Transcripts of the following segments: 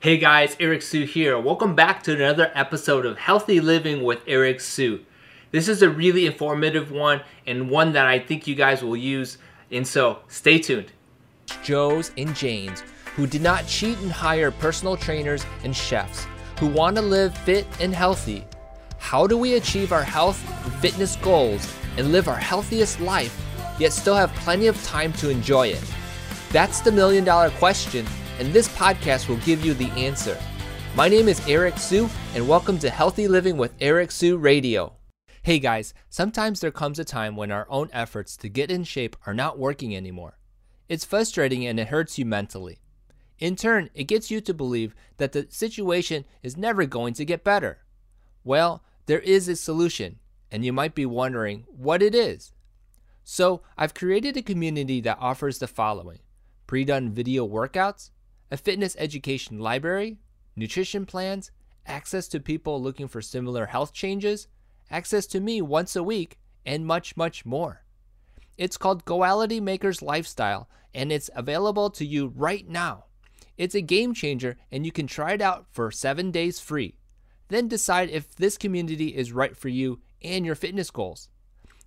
Hey guys, Eric Sue here. Welcome back to another episode of Healthy Living with Eric Sue. This is a really informative one and one that I think you guys will use, and so stay tuned. Joes and Janes who did not cheat and hire personal trainers and chefs, who want to live fit and healthy. How do we achieve our health and fitness goals and live our healthiest life, yet still have plenty of time to enjoy it? That's the million dollar question, and this podcast will give you the answer. My name is Eric Sue, and welcome to Healthy Living with Eric Sue Radio. Hey guys, sometimes there comes a time when our own efforts to get in shape are not working anymore. It's frustrating and it hurts you mentally. In turn, it gets you to believe that the situation is never going to get better. Well, there is a solution, and you might be wondering what it is. So, I've created a community that offers the following pre done video workouts, a fitness education library, nutrition plans, access to people looking for similar health changes, access to me once a week, and much, much more. It's called Goality Makers Lifestyle, and it's available to you right now. It's a game changer, and you can try it out for seven days free. Then decide if this community is right for you and your fitness goals.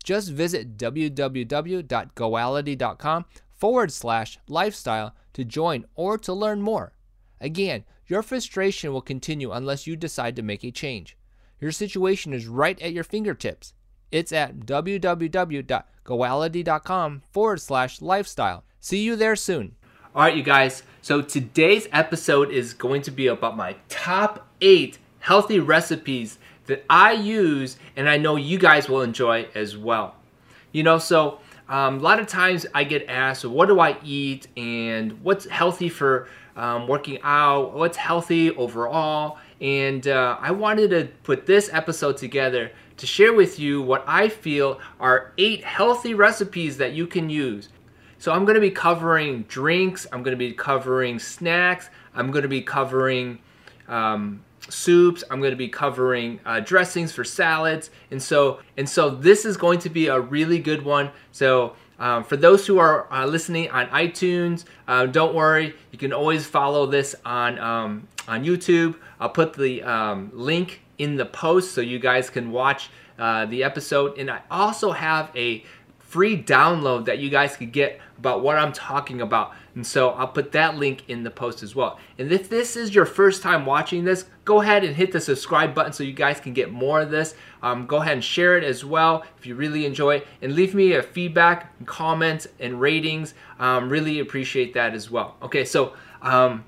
Just visit www.goality.com forward slash lifestyle to join or to learn more. Again, your frustration will continue unless you decide to make a change. Your situation is right at your fingertips. It's at www.goality.com forward slash lifestyle. See you there soon. All right, you guys. So today's episode is going to be about my top eight healthy recipes that I use and I know you guys will enjoy as well. You know, so um, a lot of times I get asked, what do I eat and what's healthy for um, working out? What's healthy overall? And uh, I wanted to put this episode together to share with you what I feel are eight healthy recipes that you can use. So I'm going to be covering drinks, I'm going to be covering snacks, I'm going to be covering um, soups. I'm going to be covering uh, dressings for salads, and so and so this is going to be a really good one. So. Um, for those who are uh, listening on iTunes, uh, don't worry. You can always follow this on um, on YouTube. I'll put the um, link in the post so you guys can watch uh, the episode. And I also have a free download that you guys could get about what I'm talking about. And so I'll put that link in the post as well. And if this is your first time watching this, go ahead and hit the subscribe button so you guys can get more of this. Um, go ahead and share it as well if you really enjoy it. And leave me a feedback, comments, and ratings. Um, really appreciate that as well. Okay, so um,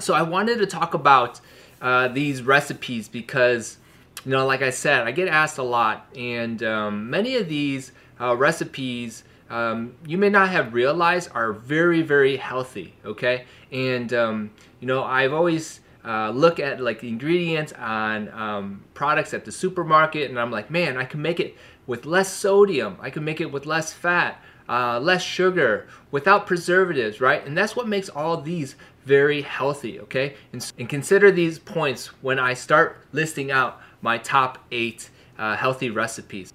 so I wanted to talk about uh, these recipes because, you know, like I said, I get asked a lot, and um, many of these uh, recipes um, you may not have realized are very very healthy okay? And um, you know I've always uh, look at like the ingredients on um, products at the supermarket and I'm like man I can make it with less sodium. I can make it with less fat uh, less sugar without preservatives right? And that's what makes all these very healthy okay? And, and consider these points when I start listing out my top eight uh, healthy recipes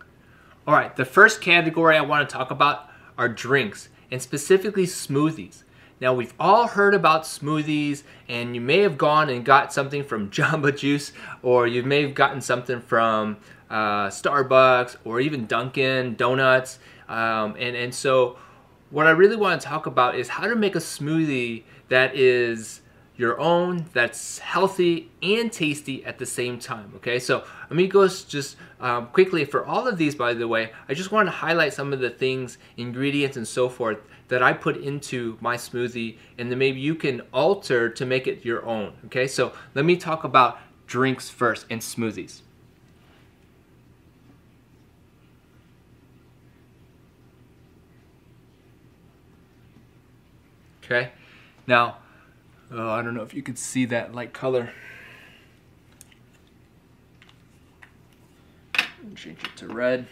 all right, the first category I want to talk about are drinks, and specifically smoothies. Now, we've all heard about smoothies, and you may have gone and got something from Jamba Juice, or you may have gotten something from uh, Starbucks, or even Dunkin' Donuts. Um, and, and so, what I really want to talk about is how to make a smoothie that is your own that's healthy and tasty at the same time okay? So amigos, just um, quickly for all of these by the way i just want to highlight some of the things ingredients and so forth that i put into my smoothie and then maybe you can alter to make it your own okay? So let me talk about drinks first and smoothies. Okay? Now Oh, I don't know if you could see that light color. Change it to red.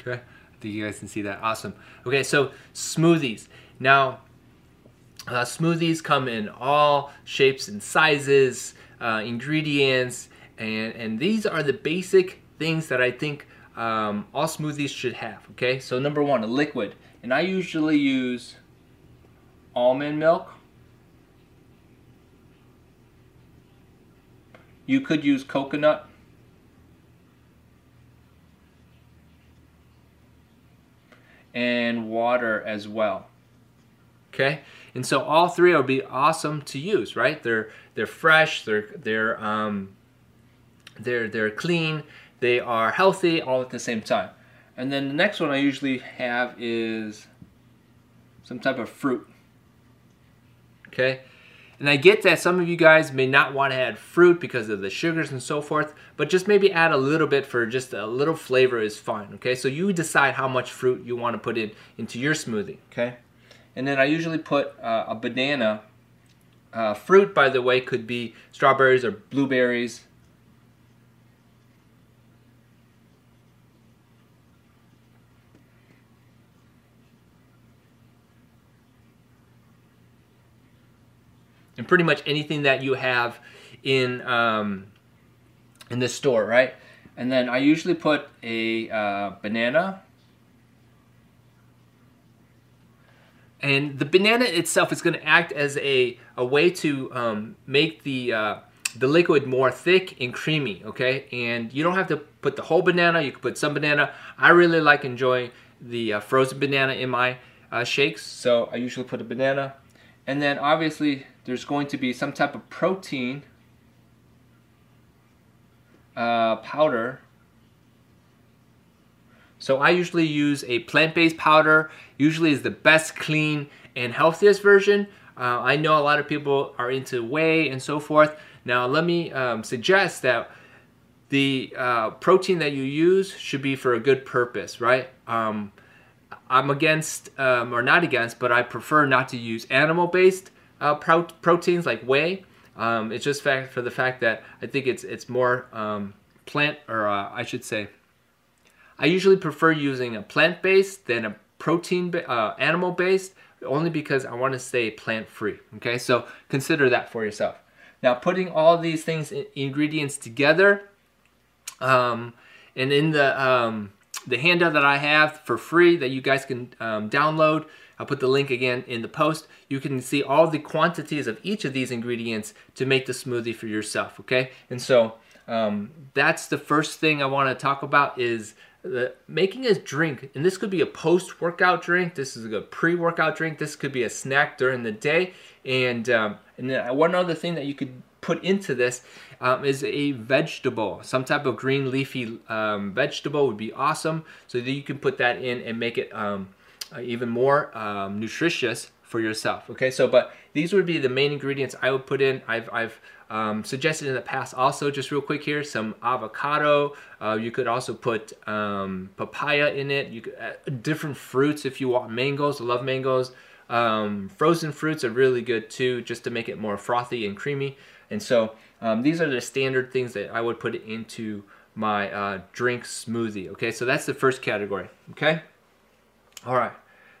Okay, I think you guys can see that. Awesome. Okay, so smoothies. Now, uh, smoothies come in all shapes and sizes, uh, ingredients, and, and these are the basic things that I think um, all smoothies should have. Okay, so number one, a liquid, and I usually use almond milk. You could use coconut. And water as well. Okay, and so all three will be awesome to use, right? They're they're fresh, they're they're um, they're they're clean, they are healthy all at the same time. And then the next one I usually have is some type of fruit. Okay? And I get that some of you guys may not want to add fruit because of the sugars and so forth, but just maybe add a little bit for just a little flavor is fine. Okay? So you decide how much fruit you want to put in into your smoothie. Okay? And then I usually put uh, a banana. Uh, fruit, by the way, could be strawberries or blueberries, and pretty much anything that you have in um, in the store, right? And then I usually put a uh, banana. And the banana itself is going to act as a, a way to um, make the, uh, the liquid more thick and creamy, okay? And you don't have to put the whole banana, you can put some banana. I really like enjoying the uh, frozen banana in my uh, shakes, so I usually put a banana. And then obviously there's going to be some type of protein uh, powder. So I usually use a plant-based powder, usually is the best clean and healthiest version. Uh, I know a lot of people are into whey and so forth. Now let me um, suggest that the uh, protein that you use should be for a good purpose, right? Um, I'm against, um, or not against, but I prefer not to use animal-based uh, pro proteins like whey. Um, it's just fact for the fact that I think it's it's more um, plant, or uh, I should say, I usually prefer using a plant-based than a protein uh, animal-based, only because I want to stay plant-free. Okay, so consider that for yourself. Now, putting all these things ingredients together, um, and in the um, the handout that I have for free that you guys can um, download. I'll put the link again in the post. You can see all the quantities of each of these ingredients to make the smoothie for yourself, okay? And so um, that's the first thing I want to talk about is the, making a drink. And this could be a post-workout drink. This is a pre-workout drink. This could be a snack during the day. And, um, and then one other thing that you could put into this um, is a vegetable. Some type of green leafy um, vegetable would be awesome. So that you can put that in and make it um, uh, even more um, nutritious for yourself. Okay, so but these would be the main ingredients I would put in. I've, I've um, suggested in the past also, just real quick here, some avocado. Uh, you could also put um, papaya in it. You could, uh, different fruits if you want mangoes. I love mangoes. Um, frozen fruits are really good too, just to make it more frothy and creamy. And so um, these are the standard things that I would put into my uh, drink smoothie. Okay, so that's the first category. Okay, all right,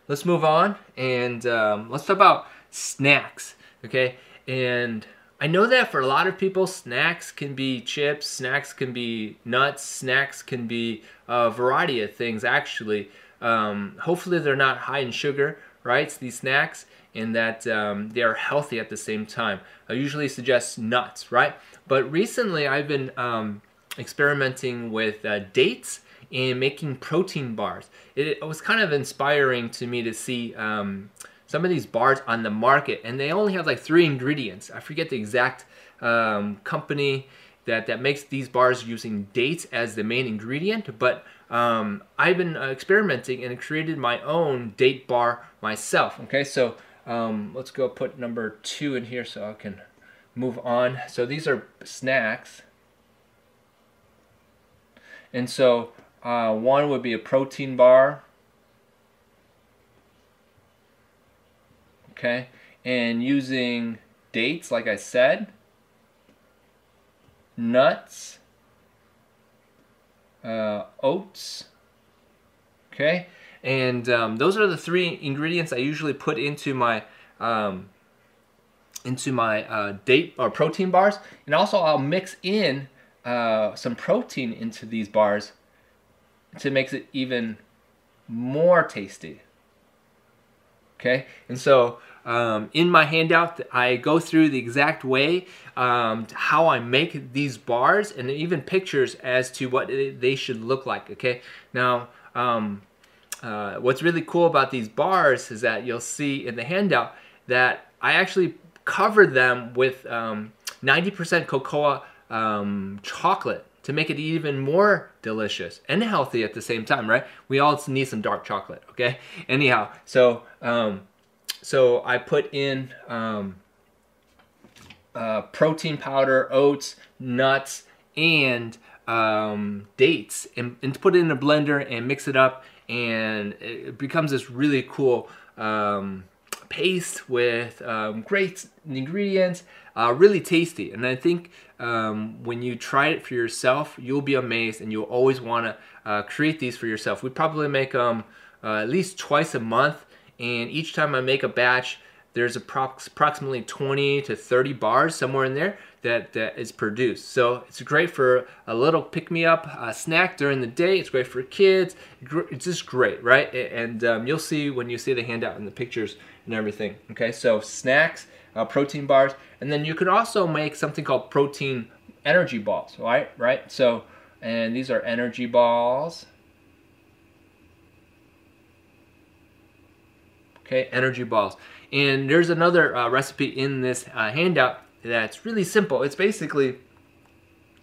let's move on and um, let's talk about snacks. Okay, and I know that for a lot of people, snacks can be chips, snacks can be nuts, snacks can be a variety of things actually. Um, hopefully they're not high in sugar, right? These snacks and that um, they are healthy at the same time. I usually suggest nuts, right? But recently I've been um, experimenting with uh, dates and making protein bars. It, it, was kind of inspiring to me to see um, some of these bars on the market and they only have like three ingredients. I forget the exact um, company that, that makes these bars using dates as the main ingredient, but um, I've been uh, experimenting and created my own date bar myself. Okay, so um, let's go put number two in here so I can move on. So these are snacks. And so uh, one would be a protein bar. Okay, and using dates, like I said, nuts, uh, oats, okay, and um, those are the three ingredients I usually put into my um, into my uh, date or protein bars. And also I'll mix in uh, some protein into these bars to make it even more tasty. Okay, and so um, in my handout, I go through the exact way um, how I make these bars and even pictures as to what they should look like. Okay, now um, uh, what's really cool about these bars is that you'll see in the handout that I actually cover them with 90% um, cocoa um, chocolate to make it even more delicious and healthy at the same time, right? We all need some dark chocolate, okay? Anyhow, so um, so I put in um, uh, protein powder, oats, nuts, and um, dates, and, and put it in a blender and mix it up, and it becomes this really cool um, paste with um, great ingredients, uh, really tasty. And I think um, when you try it for yourself, you'll be amazed and you'll always want to uh, create these for yourself. We probably make them uh, at least twice a month. And each time I make a batch, there's approximately 20 to 30 bars somewhere in there that, that is produced. So it's great for a little pick-me-up uh, snack during the day. It's great for kids. It's just great, right? And um, you'll see when you see the handout and the pictures and everything. Okay, so snacks, uh, protein bars, and then you could also make something called protein energy balls, right? Right. So, and these are energy balls. Okay, energy balls. And there's another uh, recipe in this uh, handout that's really simple. It's basically,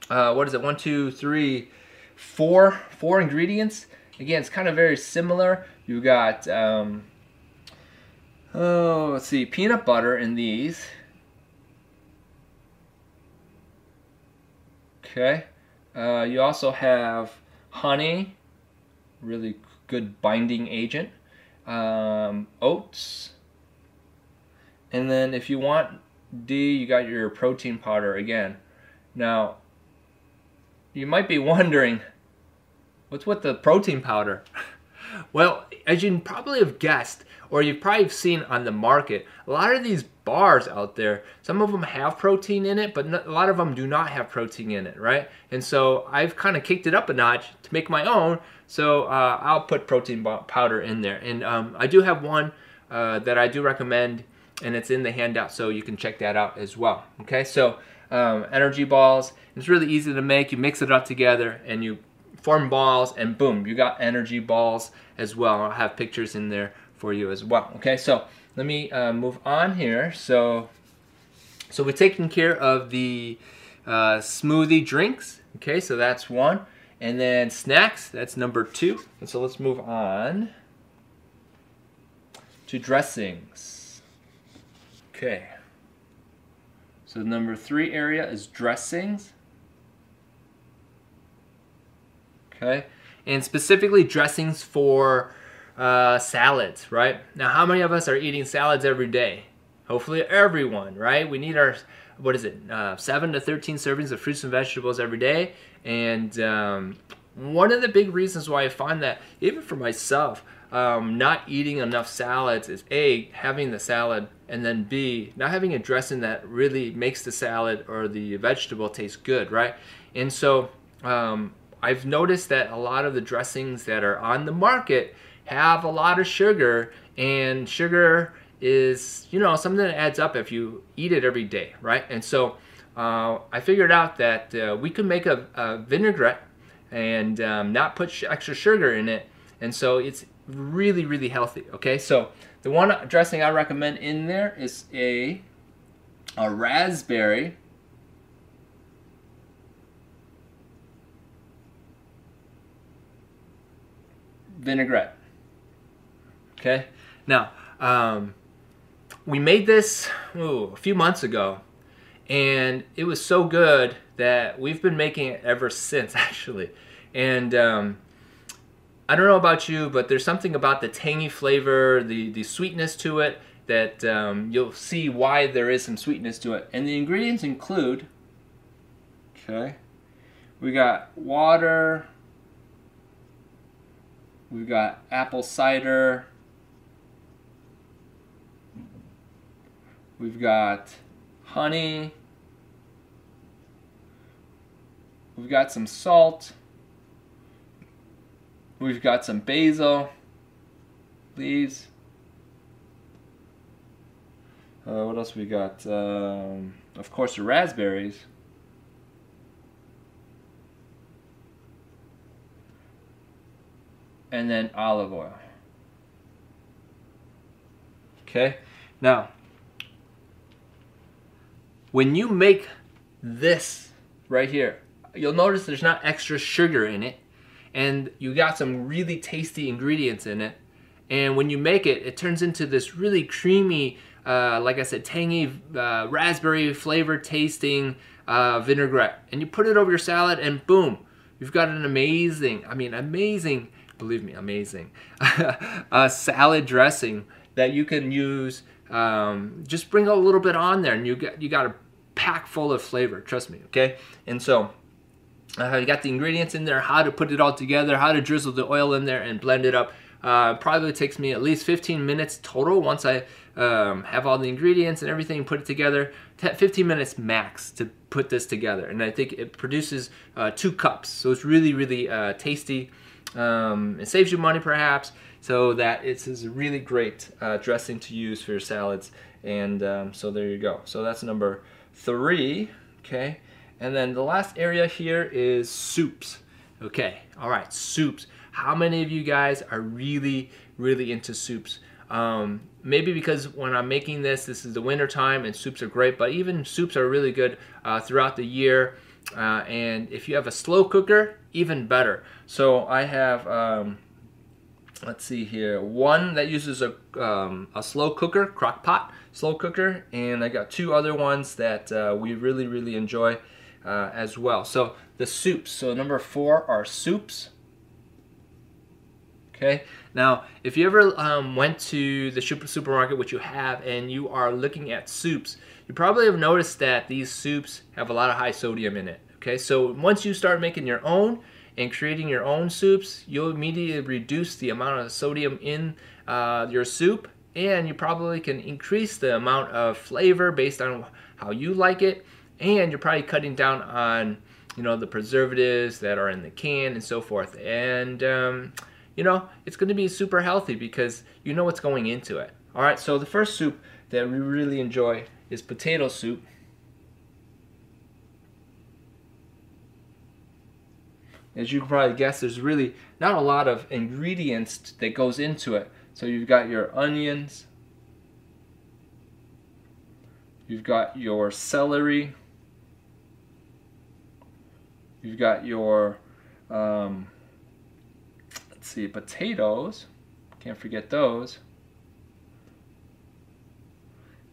uh, what is it? One, two, three, four, four ingredients. Again, it's kind of very similar. You got um, Oh, let's see, peanut butter in these. Okay. Uh, you also have honey, really good binding agent. Um, oats. And then if you want D, you got your protein powder again. Now, you might be wondering, what's with the protein powder? well, as you probably have guessed, or you've probably seen on the market, a lot of these bars out there, some of them have protein in it, but a lot of them do not have protein in it, right? And so I've kind of kicked it up a notch to make my own, so uh, I'll put protein powder in there. And um, I do have one uh, that I do recommend, and it's in the handout, so you can check that out as well. Okay, so um, energy balls, it's really easy to make. You mix it up together, and you form balls, and boom, you got energy balls as well. I'll have pictures in there for you as well. Okay, so let me uh, move on here. So, so we're taking care of the uh, smoothie drinks. Okay, so that's one. And then snacks, that's number two. And so let's move on to dressings. Okay. So number three area is dressings. Okay. And specifically dressings for uh, salads, right? Now, how many of us are eating salads every day? Hopefully, everyone, right? We need our, what is it, uh, 7 to 13 servings of fruits and vegetables every day. And um, one of the big reasons why I find that, even for myself, um, not eating enough salads is A, having the salad, and then B, not having a dressing that really makes the salad or the vegetable taste good, right? And so um, I've noticed that a lot of the dressings that are on the market have a lot of sugar and sugar is you know something that adds up if you eat it every day right? And so uh, I figured out that uh, we could make a, a vinaigrette and um, not put extra sugar in it and so it's really really healthy okay? So the one dressing I recommend in there is a a raspberry vinaigrette Okay. Now, um, we made this ooh, a few months ago, and it was so good that we've been making it ever since, actually. And um, I don't know about you, but there's something about the tangy flavor, the, the sweetness to it, that um, you'll see why there is some sweetness to it. And the ingredients include, okay, we got water, we've got apple cider, We've got honey. We've got some salt. We've got some basil leaves. Uh, what else we got? Um, of course, the raspberries. And then olive oil. Okay, now when you make this right here, you'll notice there's not extra sugar in it, and you got some really tasty ingredients in it. And when you make it, it turns into this really creamy, uh, like I said, tangy uh, raspberry flavor tasting uh, vinaigrette. And you put it over your salad, and boom, you've got an amazing, I mean, amazing, believe me, amazing, salad dressing that you can use. Um, just bring a little bit on there, and you got you got a pack full of flavor. Trust me, okay? And so. Uh, you got the ingredients in there, how to put it all together, how to drizzle the oil in there and blend it up. Uh, probably takes me at least 15 minutes total once I um, have all the ingredients and everything put it together. 15 minutes max to put this together, and I think it produces uh, two cups. So it's really, really uh, tasty. Um, it saves you money, perhaps. So that it's a really great uh, dressing to use for your salads. And um, so there you go. So that's number three. Okay. And then the last area here is soups. Okay, all right, soups. How many of you guys are really, really into soups? Um, maybe because when I'm making this, this is the winter time and soups are great, but even soups are really good uh, throughout the year. Uh, and if you have a slow cooker, even better. So I have, um, let's see here, one that uses a, um, a slow cooker, crock pot slow cooker, and I got two other ones that uh, we really, really enjoy uh, as well. So the soups. So number four are soups. Okay. Now, if you ever um, went to the supermarket, which you have, and you are looking at soups, you probably have noticed that these soups have a lot of high sodium in it. Okay. So once you start making your own and creating your own soups, you'll immediately reduce the amount of sodium in uh, your soup, and you probably can increase the amount of flavor based on how you like it. And you're probably cutting down on you know the preservatives that are in the can and so forth. And um, you know it's going to be super healthy because you know what's going into it. All right so the first soup that we really enjoy is potato soup as you can probably guess there's really not a lot of ingredients that goes into it so you've got your onions you've got your celery You've got your, um, let's see, potatoes. Can't forget those.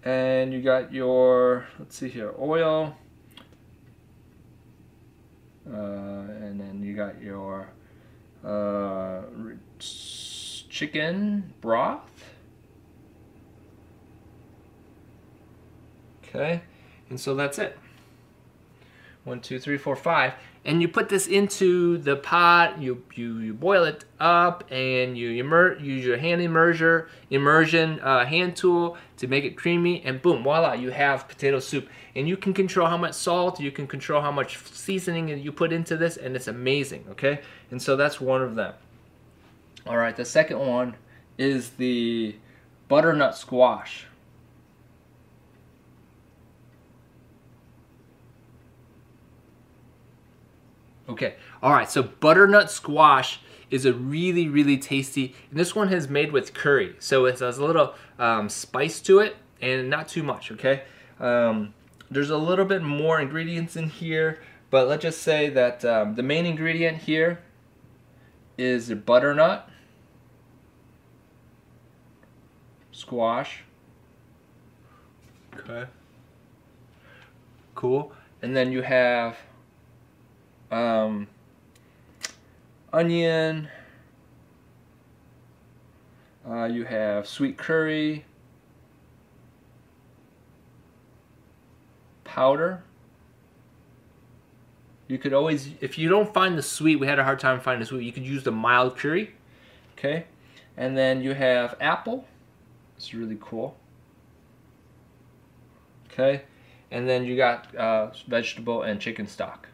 And you got your, let's see here, oil. Uh, and then got your uh, chicken broth. Okay, and so that's it. One, two, three, four, five and you put this into the pot you you, you boil it up and you immer use your hand immersion immersion uh, hand tool to make it creamy and boom voila you have potato soup. And you can control how much salt you can control how much seasoning you put into this and it's amazing okay? And so that's one of them. All right the second one is the butternut squash Okay, all right, so butternut squash is a really, really tasty, and this one is made with curry. So it has a little um, spice to it and not too much, okay? Um, there's a little bit more ingredients in here, but let's just say that um, the main ingredient here is the butternut, squash, okay, cool, and then you have um, onion. Uh, you have sweet curry powder. You could always, if you don't find the sweet, we had a hard time finding the sweet, you could use the mild curry. Okay. And then you have apple. It's really cool. Okay. And then you got uh, vegetable and chicken stock.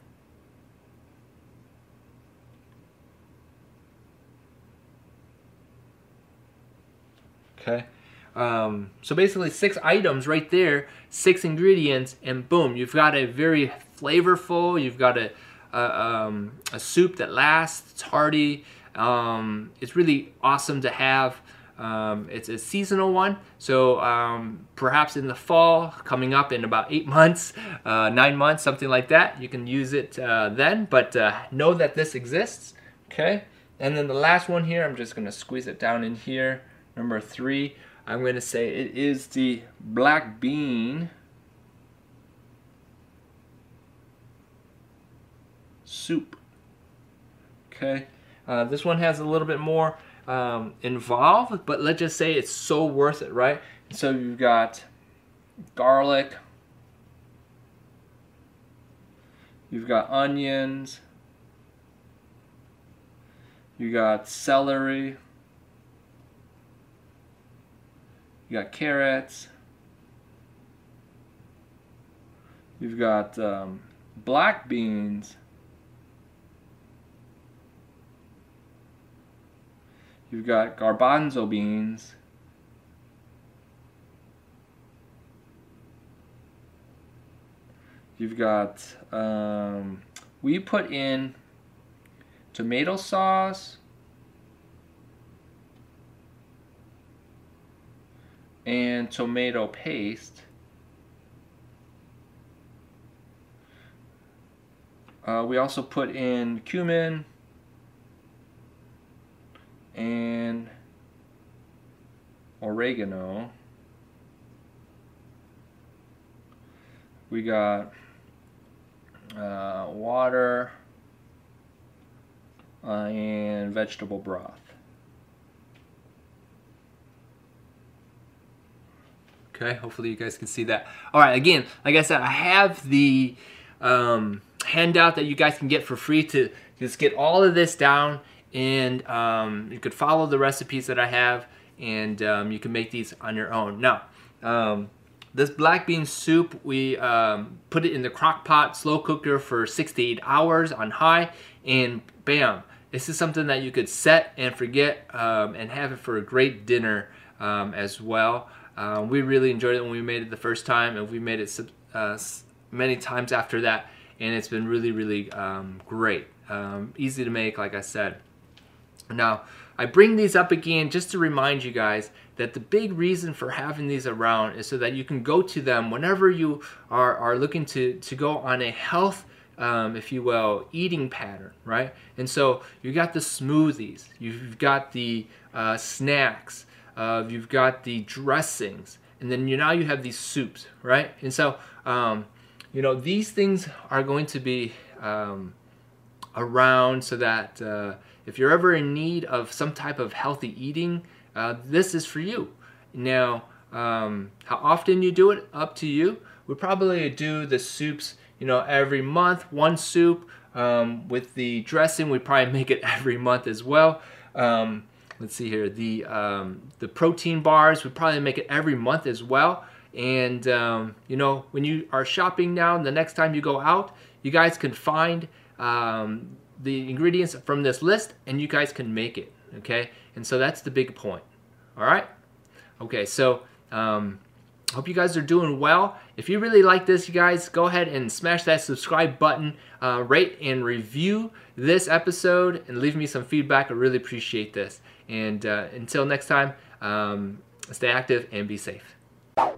Okay. Um, so basically, six items right there, six ingredients, and boom, you've got a very flavorful. You've got a a, um, a soup that lasts. It's hearty. Um, it's really awesome to have. Um, it's a seasonal one, so um, perhaps in the fall, coming up in about eight months, uh, nine months, something like that, you can use it uh, then. But uh, know that this exists, okay? And then the last one here, I'm just gonna squeeze it down in here. Number three, I'm gonna say it is the black bean soup. Okay, uh, this one has a little bit more um, involved, but let's just say it's so worth it, right? So you've got garlic, you've got onions, you got celery, you got carrots, you've got um, black beans, You've got garbanzo beans. You've got, um, we put in tomato sauce and tomato paste. Uh, we also put in cumin and oregano. We got uh, water uh, and vegetable broth. Okay, hopefully you guys can see that. All right, again, like I said, I have the um, handout that you guys can get for free to just get all of this down and um, you could follow the recipes that I have and um, you can make these on your own. Now, um, this black bean soup, we um, put it in the crock pot, slow cooker for six to eight hours on high, and bam, this is something that you could set and forget um, and have it for a great dinner um, as well. Uh, we really enjoyed it when we made it the first time, and we made it uh, many times after that, and it's been really, really great. easy to make, like I said. Now, I bring these up again just to remind you guys that the big reason for having these around is so that you can go to them whenever you are, are looking to, to go on a health, um, if you will, eating pattern, right? And so you got the smoothies, you've got the uh, snacks, you've got the dressings, and then you now you have these soups, right? And so, um, you know, these things are going to be um, around so that uh, if you're ever in need of some type of healthy eating, uh, this is for you. Now, um, how often you do it, up to you. We probably do the soups, you know, every month, one soup. Um, with the dressing, we probably make it every month as well. Um, let's see here, the um, the protein bars, we probably make it every month as well. And um, you know, when you are shopping now, the next time you go out, you guys can find um, the ingredients from this list and you guys can make it, okay? And so that's the big point, all right? Okay, so um, hope you guys are doing well. If you really like this, you guys, go ahead and smash that subscribe button, uh, rate and review this episode, and leave me some feedback. I really appreciate this. And uh, until next time, um, stay active and be safe.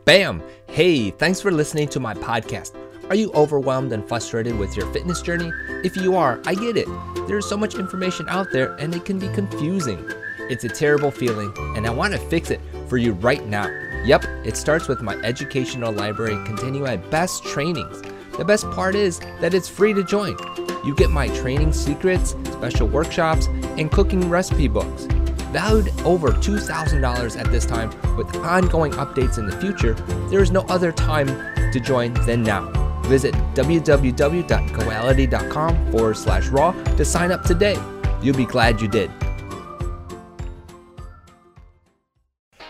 Bam! Hey, thanks for listening to my podcast. Are you overwhelmed and frustrated with your fitness journey? If you are, I get it. There's so much information out there and it can be confusing. It's a terrible feeling, and I want to fix it for you right now. Yep, it starts with my educational library containing my best trainings. The best part is that it's free to join. You get my training secrets, special workshops, and cooking recipe books. Valued over $2,000 at this time, with ongoing updates in the future, there is no other time to join than now. Visit www.goality.com forward slash raw to sign up today. You'll be glad you did.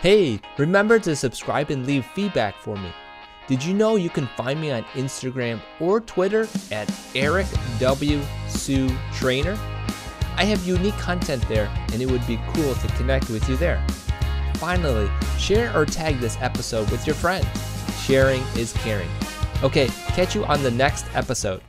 Hey, remember to subscribe and leave feedback for me. Did you know you can find me on Instagram or Twitter at Eric W. Sue Trainer? I have unique content there and it would be cool to connect with you there. finally, share or tag this episode with your friend. Sharing is caring. Okay, catch you on the next episode.